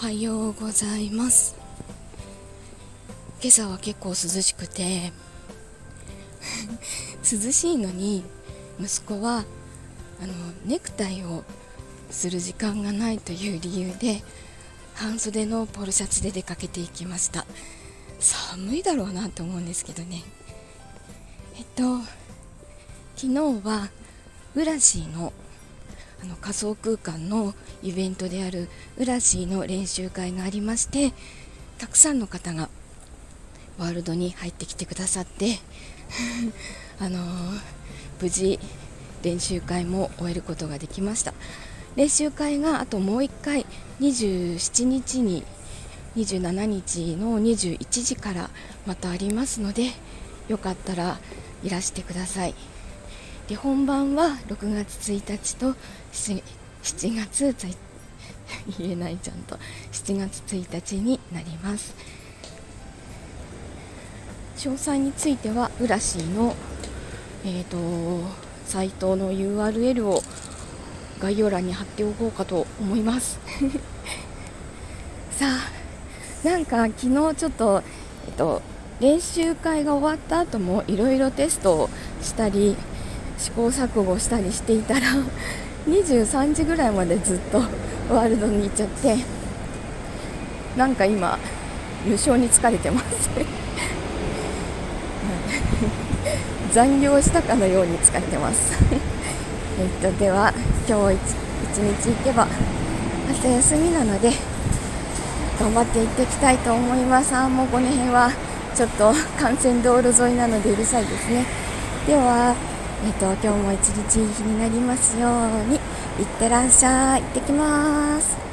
はようございます。今朝は結構涼しくて 涼しいのに息子はあのネクタイをする時間がないという理由で半袖のポロシャツで出かけていきました。寒いだろうなと思うんですけどね。えっと昨日はウラシーのあの仮想空間のイベントであるウラシーの練習会がありましてたくさんの方がワールドに入ってきてくださって あのー、無事練習会も終えることができました。練習会があともう1回27日に27日の21時からまたありますのでよかったらいらしてください。で本番は6月1日と 7, 7月 言えないちゃんと。7月1日になります。詳細については浦市の、えーと、サイトの URL を概要欄に貼っておこうかと思います。さあなんか昨日ちょっと、えっと、練習会が終わった後もいろいろテストをしたり試行錯誤したりしていたら 23時ぐらいまでずっとワールドに行っちゃってなんか今無性に疲れてます。残業したかのように疲れてます。えっとでは今日一日行けば明日休みなので頑張って行ってきたいと思います。あもうこの辺はちょっと幹線道路沿いなのでうるさいですね。ではえっと、今日も一日いい日になりますように。いってらっしゃい。行ってきます。